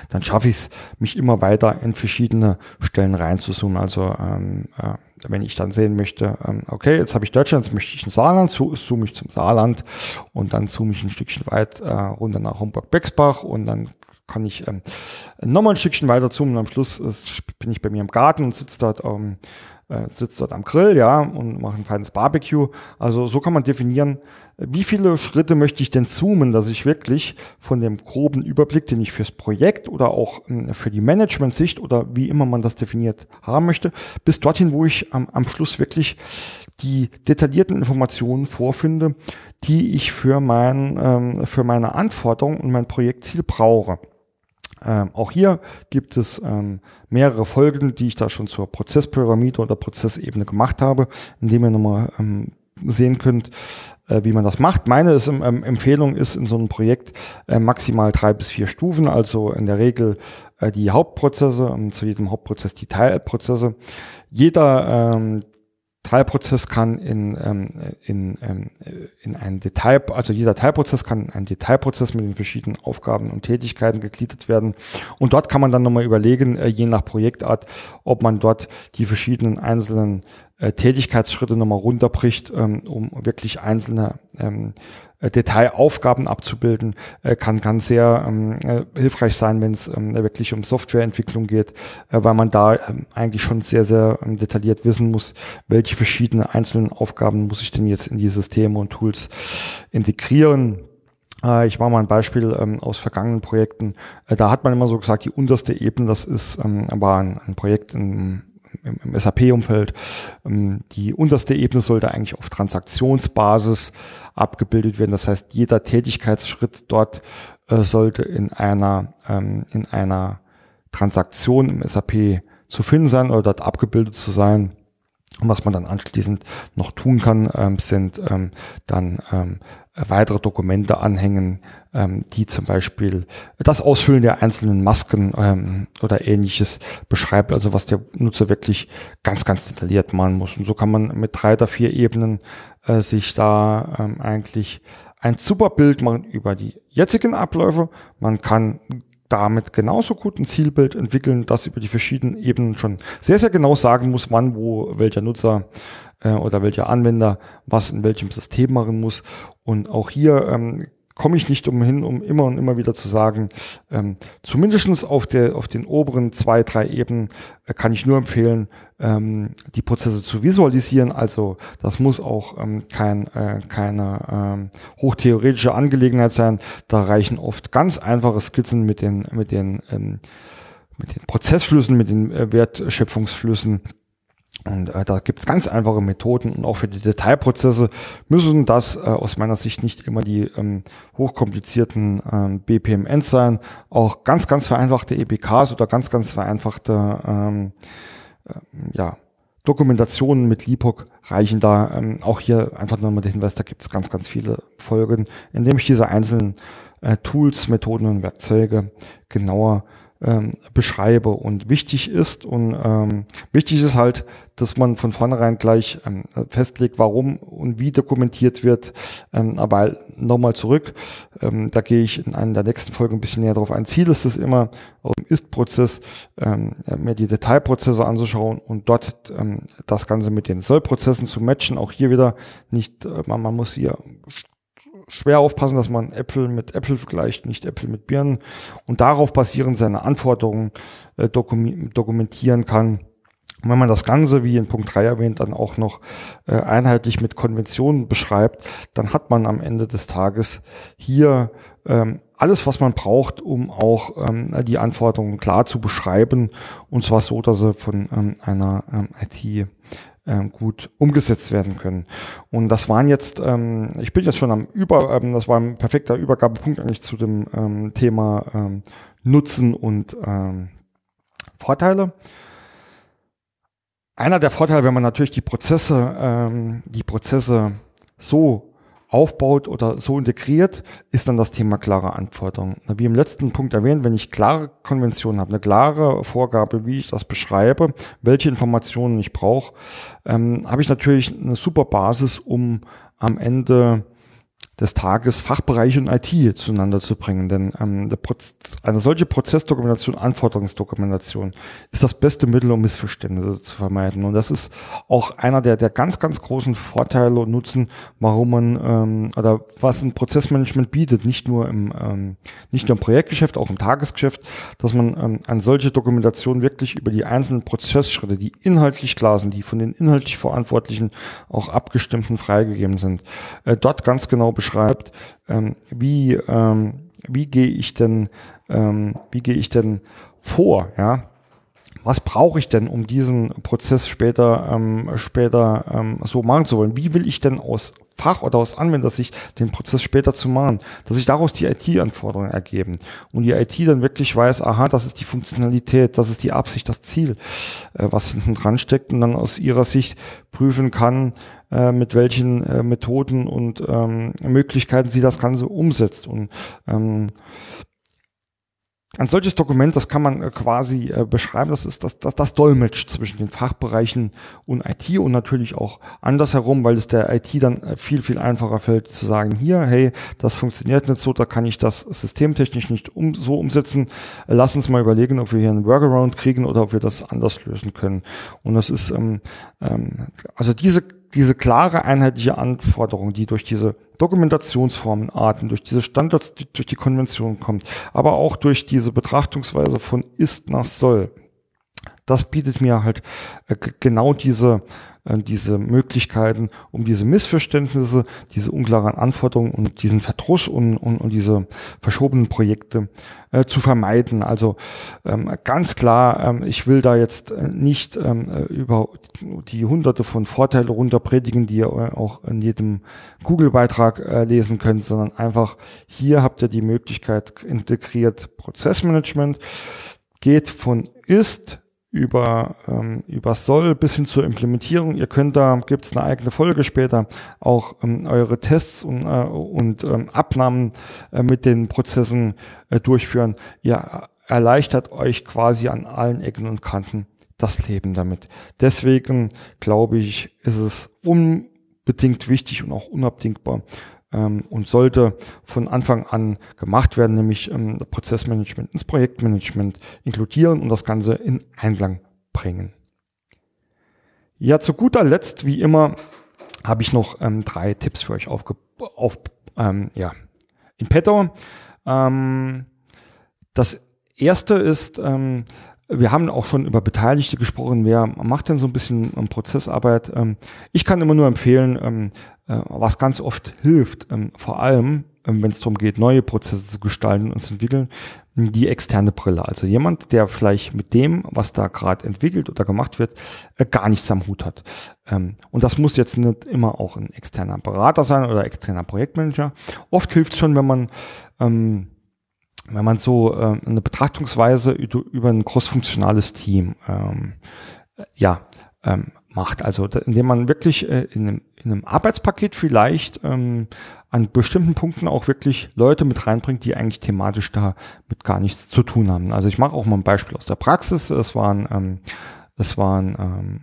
dann schaffe ich es, mich immer weiter in verschiedene Stellen reinzuzoomen. Also ähm, äh, wenn ich dann sehen möchte, ähm, okay, jetzt habe ich Deutschland, jetzt möchte ich ein Saarland, zoome ich zum Saarland und dann zoome ich ein Stückchen weit äh, runter nach Homburg-Bexbach und dann kann ich ähm, nochmal ein Stückchen weiter zoomen und am Schluss ist, bin ich bei mir im Garten und sitze dort ähm, äh, sitzt dort am Grill, ja, und macht ein feines Barbecue. Also so kann man definieren, wie viele Schritte möchte ich denn zoomen, dass ich wirklich von dem groben Überblick, den ich fürs Projekt oder auch äh, für die Management-Sicht oder wie immer man das definiert haben möchte, bis dorthin, wo ich am, am Schluss wirklich die detaillierten Informationen vorfinde, die ich für mein, ähm, für meine Anforderung und mein Projektziel brauche. Ähm, auch hier gibt es ähm, mehrere Folgen, die ich da schon zur Prozesspyramide oder Prozessebene gemacht habe, indem ihr nochmal ähm, sehen könnt, äh, wie man das macht. Meine ist, ähm, Empfehlung ist in so einem Projekt äh, maximal drei bis vier Stufen, also in der Regel äh, die Hauptprozesse, ähm, zu jedem Hauptprozess die Teilprozesse. Jeder ähm, Teilprozess kann in, ähm, in, ähm, in ein Detail, also jeder Teilprozess kann in einen Detailprozess mit den verschiedenen Aufgaben und Tätigkeiten gegliedert werden. Und dort kann man dann nochmal überlegen, äh, je nach Projektart, ob man dort die verschiedenen einzelnen äh, Tätigkeitsschritte nochmal runterbricht, ähm, um wirklich einzelne ähm, äh, Detailaufgaben abzubilden, äh, kann, kann sehr ähm, äh, hilfreich sein, wenn es ähm, wirklich um Softwareentwicklung geht, äh, weil man da ähm, eigentlich schon sehr, sehr ähm, detailliert wissen muss, welche verschiedene einzelnen Aufgaben muss ich denn jetzt in die Systeme und Tools integrieren. Äh, ich mache mal ein Beispiel ähm, aus vergangenen Projekten. Da hat man immer so gesagt, die unterste Ebene, das ist ähm, war ein, ein Projekt in im, im SAP-Umfeld. Ähm, die unterste Ebene sollte eigentlich auf Transaktionsbasis abgebildet werden. Das heißt, jeder Tätigkeitsschritt dort äh, sollte in einer, ähm, in einer Transaktion im SAP zu finden sein oder dort abgebildet zu sein. Und was man dann anschließend noch tun kann, ähm, sind ähm, dann ähm, weitere Dokumente anhängen, ähm, die zum Beispiel das Ausfüllen der einzelnen Masken ähm, oder ähnliches beschreibt, also was der Nutzer wirklich ganz, ganz detailliert machen muss. Und so kann man mit drei oder vier Ebenen äh, sich da ähm, eigentlich ein super Bild machen über die jetzigen Abläufe. Man kann damit genauso gut ein Zielbild entwickeln, das über die verschiedenen Ebenen schon sehr, sehr genau sagen muss, wann, wo welcher Nutzer äh, oder welcher Anwender was in welchem System machen muss. Und auch hier ähm, komme ich nicht umhin, um immer und immer wieder zu sagen, ähm, zumindestens auf, der, auf den oberen zwei, drei Ebenen äh, kann ich nur empfehlen, ähm, die Prozesse zu visualisieren. Also das muss auch ähm, kein, äh, keine ähm, hochtheoretische Angelegenheit sein. Da reichen oft ganz einfache Skizzen mit den, mit den, ähm, mit den Prozessflüssen, mit den äh, Wertschöpfungsflüssen und äh, da gibt es ganz einfache Methoden und auch für die Detailprozesse müssen das äh, aus meiner Sicht nicht immer die ähm, hochkomplizierten ähm, BPMNs sein. Auch ganz, ganz vereinfachte EBKs oder ganz, ganz vereinfachte ähm, äh, ja, Dokumentationen mit LIPOC reichen da. Ähm, auch hier einfach nur mal den Hinweis, da gibt es ganz, ganz viele Folgen, indem ich diese einzelnen äh, Tools, Methoden und Werkzeuge genauer ähm, beschreibe. Und wichtig ist und ähm, wichtig ist halt, dass man von vornherein gleich ähm, festlegt, warum und wie dokumentiert wird. Ähm, aber nochmal zurück, ähm, da gehe ich in einer der nächsten Folgen ein bisschen näher drauf ein. Ziel ist es immer, aus dem Ist-Prozess ähm, mir die Detailprozesse anzuschauen und dort ähm, das Ganze mit den Soll-Prozessen zu matchen. Auch hier wieder nicht, äh, man, man muss hier schwer aufpassen, dass man Äpfel mit Äpfel vergleicht, nicht Äpfel mit Birnen und darauf basierend seine Anforderungen äh, dokumentieren kann. Und wenn man das Ganze, wie in Punkt 3 erwähnt, dann auch noch äh, einheitlich mit Konventionen beschreibt, dann hat man am Ende des Tages hier ähm, alles, was man braucht, um auch ähm, die Anforderungen klar zu beschreiben. Und zwar so, dass sie von ähm, einer ähm, IT ähm, gut umgesetzt werden können. Und das waren jetzt, ähm, ich bin jetzt schon am Über, ähm, das war ein perfekter Übergabepunkt eigentlich zu dem ähm, Thema ähm, Nutzen und ähm, Vorteile. Einer der Vorteile, wenn man natürlich die Prozesse, ähm, die Prozesse so aufbaut oder so integriert, ist dann das Thema klare Anforderungen. Wie im letzten Punkt erwähnt, wenn ich klare Konventionen habe, eine klare Vorgabe, wie ich das beschreibe, welche Informationen ich brauche, ähm, habe ich natürlich eine super Basis, um am Ende des Tages Fachbereiche und IT zueinander zu bringen. Denn ähm, eine solche Prozessdokumentation, Anforderungsdokumentation ist das beste Mittel, um Missverständnisse zu vermeiden. Und das ist auch einer der, der ganz, ganz großen Vorteile und Nutzen, warum man ähm, oder was ein Prozessmanagement bietet, nicht nur im ähm, nicht nur im Projektgeschäft, auch im Tagesgeschäft, dass man ähm, eine solche Dokumentation wirklich über die einzelnen Prozessschritte, die inhaltlich klar sind, die von den inhaltlich Verantwortlichen auch abgestimmten freigegeben sind, äh, dort ganz genau beschreibt beschreibt, ähm, wie, ähm, wie gehe ich denn, ähm, wie gehe ich denn vor, ja? Was brauche ich denn, um diesen Prozess später, ähm, später ähm, so machen zu wollen? Wie will ich denn aus Fach- oder aus Anwendersicht den Prozess später zu machen? Dass sich daraus die IT-Anforderungen ergeben und die IT dann wirklich weiß, aha, das ist die Funktionalität, das ist die Absicht, das Ziel, äh, was hinten dran steckt und dann aus ihrer Sicht prüfen kann, äh, mit welchen äh, Methoden und ähm, Möglichkeiten sie das Ganze umsetzt. Und ähm, ein solches Dokument, das kann man äh, quasi äh, beschreiben, das ist das, das, das Dolmetsch zwischen den Fachbereichen und IT und natürlich auch andersherum, weil es der IT dann viel, viel einfacher fällt zu sagen, hier, hey, das funktioniert nicht so, da kann ich das systemtechnisch nicht um, so umsetzen. Lass uns mal überlegen, ob wir hier einen Workaround kriegen oder ob wir das anders lösen können. Und das ist, ähm, ähm, also diese diese klare einheitliche Anforderung, die durch diese Dokumentationsformen, Arten, durch diese Standards, die durch die Konvention kommt, aber auch durch diese Betrachtungsweise von ist nach soll, das bietet mir halt äh, genau diese diese Möglichkeiten, um diese Missverständnisse, diese unklaren Anforderungen und diesen Verdruss und, und, und diese verschobenen Projekte äh, zu vermeiden. Also ähm, ganz klar, ähm, ich will da jetzt äh, nicht ähm, äh, über die hunderte von Vorteile runterpredigen, die ihr auch in jedem Google-Beitrag äh, lesen könnt, sondern einfach hier habt ihr die Möglichkeit integriert Prozessmanagement, geht von ist über, ähm, über soll bis hin zur Implementierung. Ihr könnt da, gibt es eine eigene Folge später, auch ähm, eure Tests und, äh, und ähm, Abnahmen äh, mit den Prozessen äh, durchführen. Ihr erleichtert euch quasi an allen Ecken und Kanten das Leben damit. Deswegen glaube ich, ist es unbedingt wichtig und auch unabdingbar, ähm, und sollte von Anfang an gemacht werden, nämlich ähm, Prozessmanagement ins Projektmanagement inkludieren und das Ganze in Einklang bringen. Ja, zu guter Letzt, wie immer, habe ich noch ähm, drei Tipps für euch aufge auf, ähm, ja, in petto. Ähm, das erste ist, ähm, wir haben auch schon über Beteiligte gesprochen. Wer macht denn so ein bisschen ähm, Prozessarbeit? Ähm, ich kann immer nur empfehlen, ähm, äh, was ganz oft hilft, vor allem, wenn es darum geht, neue Prozesse zu gestalten und zu entwickeln, die externe Brille. Also jemand, der vielleicht mit dem, was da gerade entwickelt oder gemacht wird, äh, gar nichts am Hut hat. Und das muss jetzt nicht immer auch ein externer Berater sein oder externer Projektmanager. Oft hilft es schon, wenn man wenn man so äh, eine Betrachtungsweise über ein großfunktionales Team ähm, ja ähm, macht, also indem man wirklich äh, in, einem, in einem Arbeitspaket vielleicht ähm, an bestimmten Punkten auch wirklich Leute mit reinbringt, die eigentlich thematisch da mit gar nichts zu tun haben. Also ich mache auch mal ein Beispiel aus der Praxis. Es waren ähm, es waren ähm,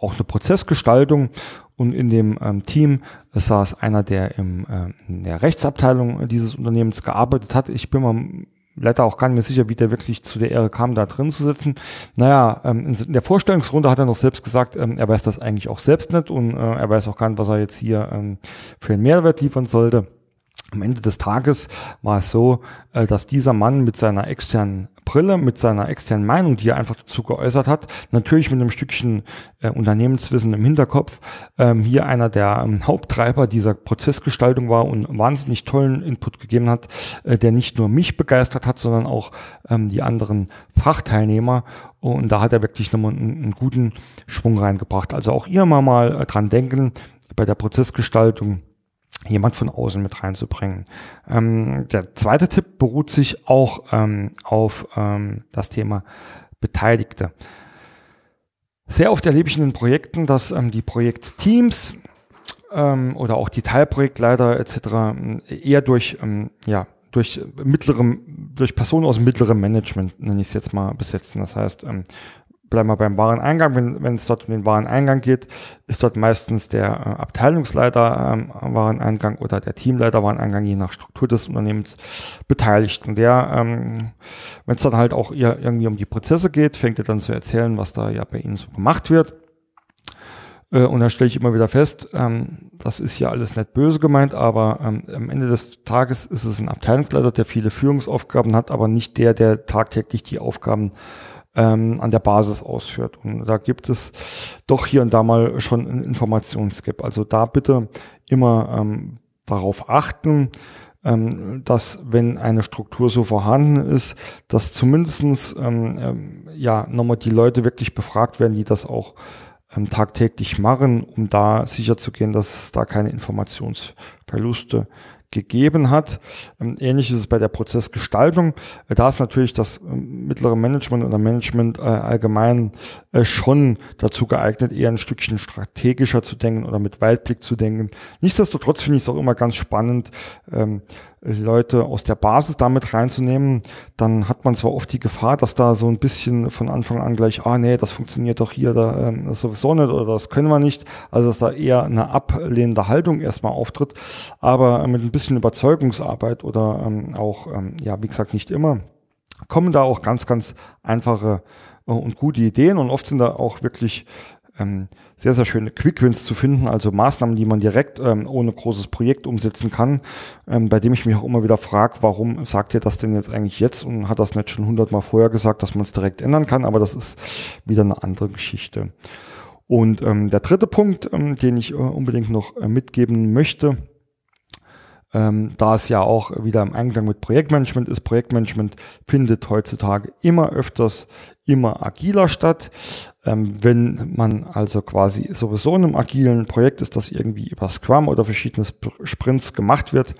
auch eine Prozessgestaltung und in dem ähm, Team saß einer, der im, äh, in der Rechtsabteilung dieses Unternehmens gearbeitet hat. Ich bin mir leider auch gar nicht mehr sicher, wie der wirklich zu der Ehre kam, da drin zu sitzen. Naja, ähm, in der Vorstellungsrunde hat er noch selbst gesagt, ähm, er weiß das eigentlich auch selbst nicht und äh, er weiß auch gar nicht, was er jetzt hier ähm, für einen Mehrwert liefern sollte. Am Ende des Tages war es so, äh, dass dieser Mann mit seiner externen Brille, mit seiner externen Meinung, die er einfach dazu geäußert hat, natürlich mit einem Stückchen äh, Unternehmenswissen im Hinterkopf, ähm, hier einer der ähm, Haupttreiber dieser Prozessgestaltung war und wahnsinnig tollen Input gegeben hat, äh, der nicht nur mich begeistert hat, sondern auch ähm, die anderen Fachteilnehmer. Und da hat er wirklich nochmal einen, einen guten Schwung reingebracht. Also auch ihr mal, mal dran denken bei der Prozessgestaltung jemand von außen mit reinzubringen. Ähm, der zweite Tipp beruht sich auch ähm, auf ähm, das Thema Beteiligte. Sehr oft erlebe ich in den Projekten, dass ähm, die Projektteams ähm, oder auch die Teilprojektleiter etc. eher durch ähm, ja durch mittlerem, durch Personen aus mittlerem Management, nenne ich es jetzt mal, besetzen. Das heißt, ähm, bleiben wir beim Wareneingang. Wenn, wenn es dort um den Wareneingang geht, ist dort meistens der äh, Abteilungsleiter ähm, Wareneingang oder der Teamleiter Wareneingang, je nach Struktur des Unternehmens, beteiligt. Und der, ähm, wenn es dann halt auch irgendwie um die Prozesse geht, fängt er dann zu erzählen, was da ja bei Ihnen so gemacht wird. Äh, und da stelle ich immer wieder fest, ähm, das ist ja alles nicht böse gemeint, aber ähm, am Ende des Tages ist es ein Abteilungsleiter, der viele Führungsaufgaben hat, aber nicht der, der tagtäglich die Aufgaben ähm, an der Basis ausführt. Und da gibt es doch hier und da mal schon einen Informationsgap. Also da bitte immer ähm, darauf achten, ähm, dass wenn eine Struktur so vorhanden ist, dass zumindestens ähm, ähm, ja nochmal die Leute wirklich befragt werden, die das auch ähm, tagtäglich machen, um da sicher zu gehen, dass es da keine Informationsverluste gegeben hat. Ähm, ähnlich ist es bei der Prozessgestaltung. Äh, da ist natürlich das ähm, mittlere Management oder Management äh, allgemein äh, schon dazu geeignet, eher ein Stückchen strategischer zu denken oder mit Weitblick zu denken. Nichtsdestotrotz finde ich es auch immer ganz spannend, ähm, Leute aus der Basis damit reinzunehmen, dann hat man zwar oft die Gefahr, dass da so ein bisschen von Anfang an gleich, ah nee, das funktioniert doch hier, da ähm, das sowieso nicht oder das können wir nicht. Also dass da eher eine ablehnende Haltung erstmal auftritt, aber mit ein bisschen Überzeugungsarbeit oder ähm, auch, ähm, ja, wie gesagt, nicht immer, kommen da auch ganz, ganz einfache äh, und gute Ideen und oft sind da auch wirklich ähm, sehr, sehr schöne Quick-Wins zu finden, also Maßnahmen, die man direkt ähm, ohne großes Projekt umsetzen kann, ähm, bei dem ich mich auch immer wieder frage, warum sagt ihr das denn jetzt eigentlich jetzt und hat das nicht schon hundertmal vorher gesagt, dass man es direkt ändern kann, aber das ist wieder eine andere Geschichte. Und ähm, der dritte Punkt, ähm, den ich äh, unbedingt noch äh, mitgeben möchte, ähm, da es ja auch wieder im Einklang mit Projektmanagement ist. Projektmanagement findet heutzutage immer öfters, immer agiler statt. Ähm, wenn man also quasi sowieso in einem agilen Projekt ist, das irgendwie über Scrum oder verschiedene Sprints gemacht wird,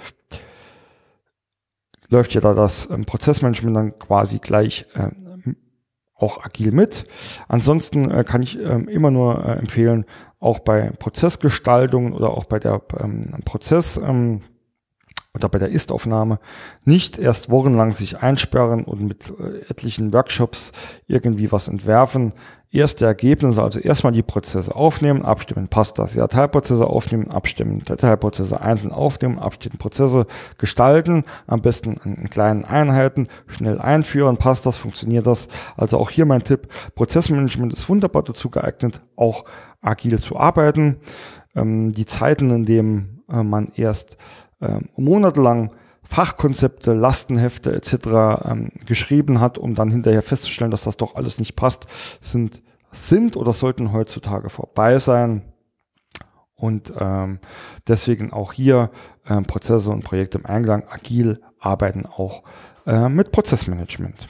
läuft ja da das ähm, Prozessmanagement dann quasi gleich äh, auch agil mit. Ansonsten äh, kann ich ähm, immer nur äh, empfehlen, auch bei Prozessgestaltung oder auch bei der ähm, Prozess ähm, oder bei der Ist-Aufnahme nicht erst wochenlang sich einsperren und mit äh, etlichen Workshops irgendwie was entwerfen. Erste Ergebnisse, also erstmal die Prozesse aufnehmen, abstimmen, passt das? Ja, Teilprozesse aufnehmen, abstimmen, Teilprozesse einzeln aufnehmen, abstimmen, Prozesse gestalten, am besten in kleinen Einheiten, schnell einführen, passt das, funktioniert das? Also auch hier mein Tipp, Prozessmanagement ist wunderbar dazu geeignet, auch agil zu arbeiten. Ähm, die Zeiten, in denen äh, man erst ähm, monatelang Fachkonzepte, Lastenhefte etc. Ähm, geschrieben hat, um dann hinterher festzustellen, dass das doch alles nicht passt, sind, sind oder sollten heutzutage vorbei sein. Und ähm, deswegen auch hier ähm, Prozesse und Projekte im Einklang agil arbeiten auch äh, mit Prozessmanagement.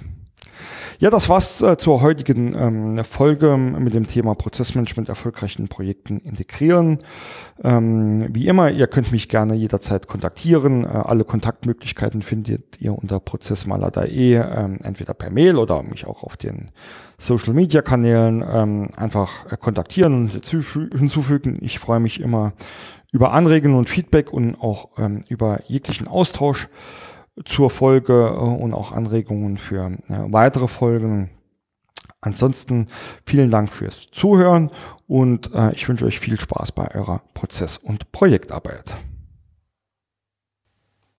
Ja, das war's äh, zur heutigen ähm, Folge mit dem Thema Prozessmanagement erfolgreichen Projekten integrieren. Ähm, wie immer, ihr könnt mich gerne jederzeit kontaktieren. Äh, alle Kontaktmöglichkeiten findet ihr unter prozessmaler.de, ähm, entweder per Mail oder mich auch auf den Social Media Kanälen ähm, einfach äh, kontaktieren und hinzufügen. Ich freue mich immer über Anregungen und Feedback und auch ähm, über jeglichen Austausch zur Folge äh, und auch Anregungen für äh, weitere Folgen. Ansonsten vielen Dank fürs Zuhören und äh, ich wünsche euch viel Spaß bei eurer Prozess- und Projektarbeit.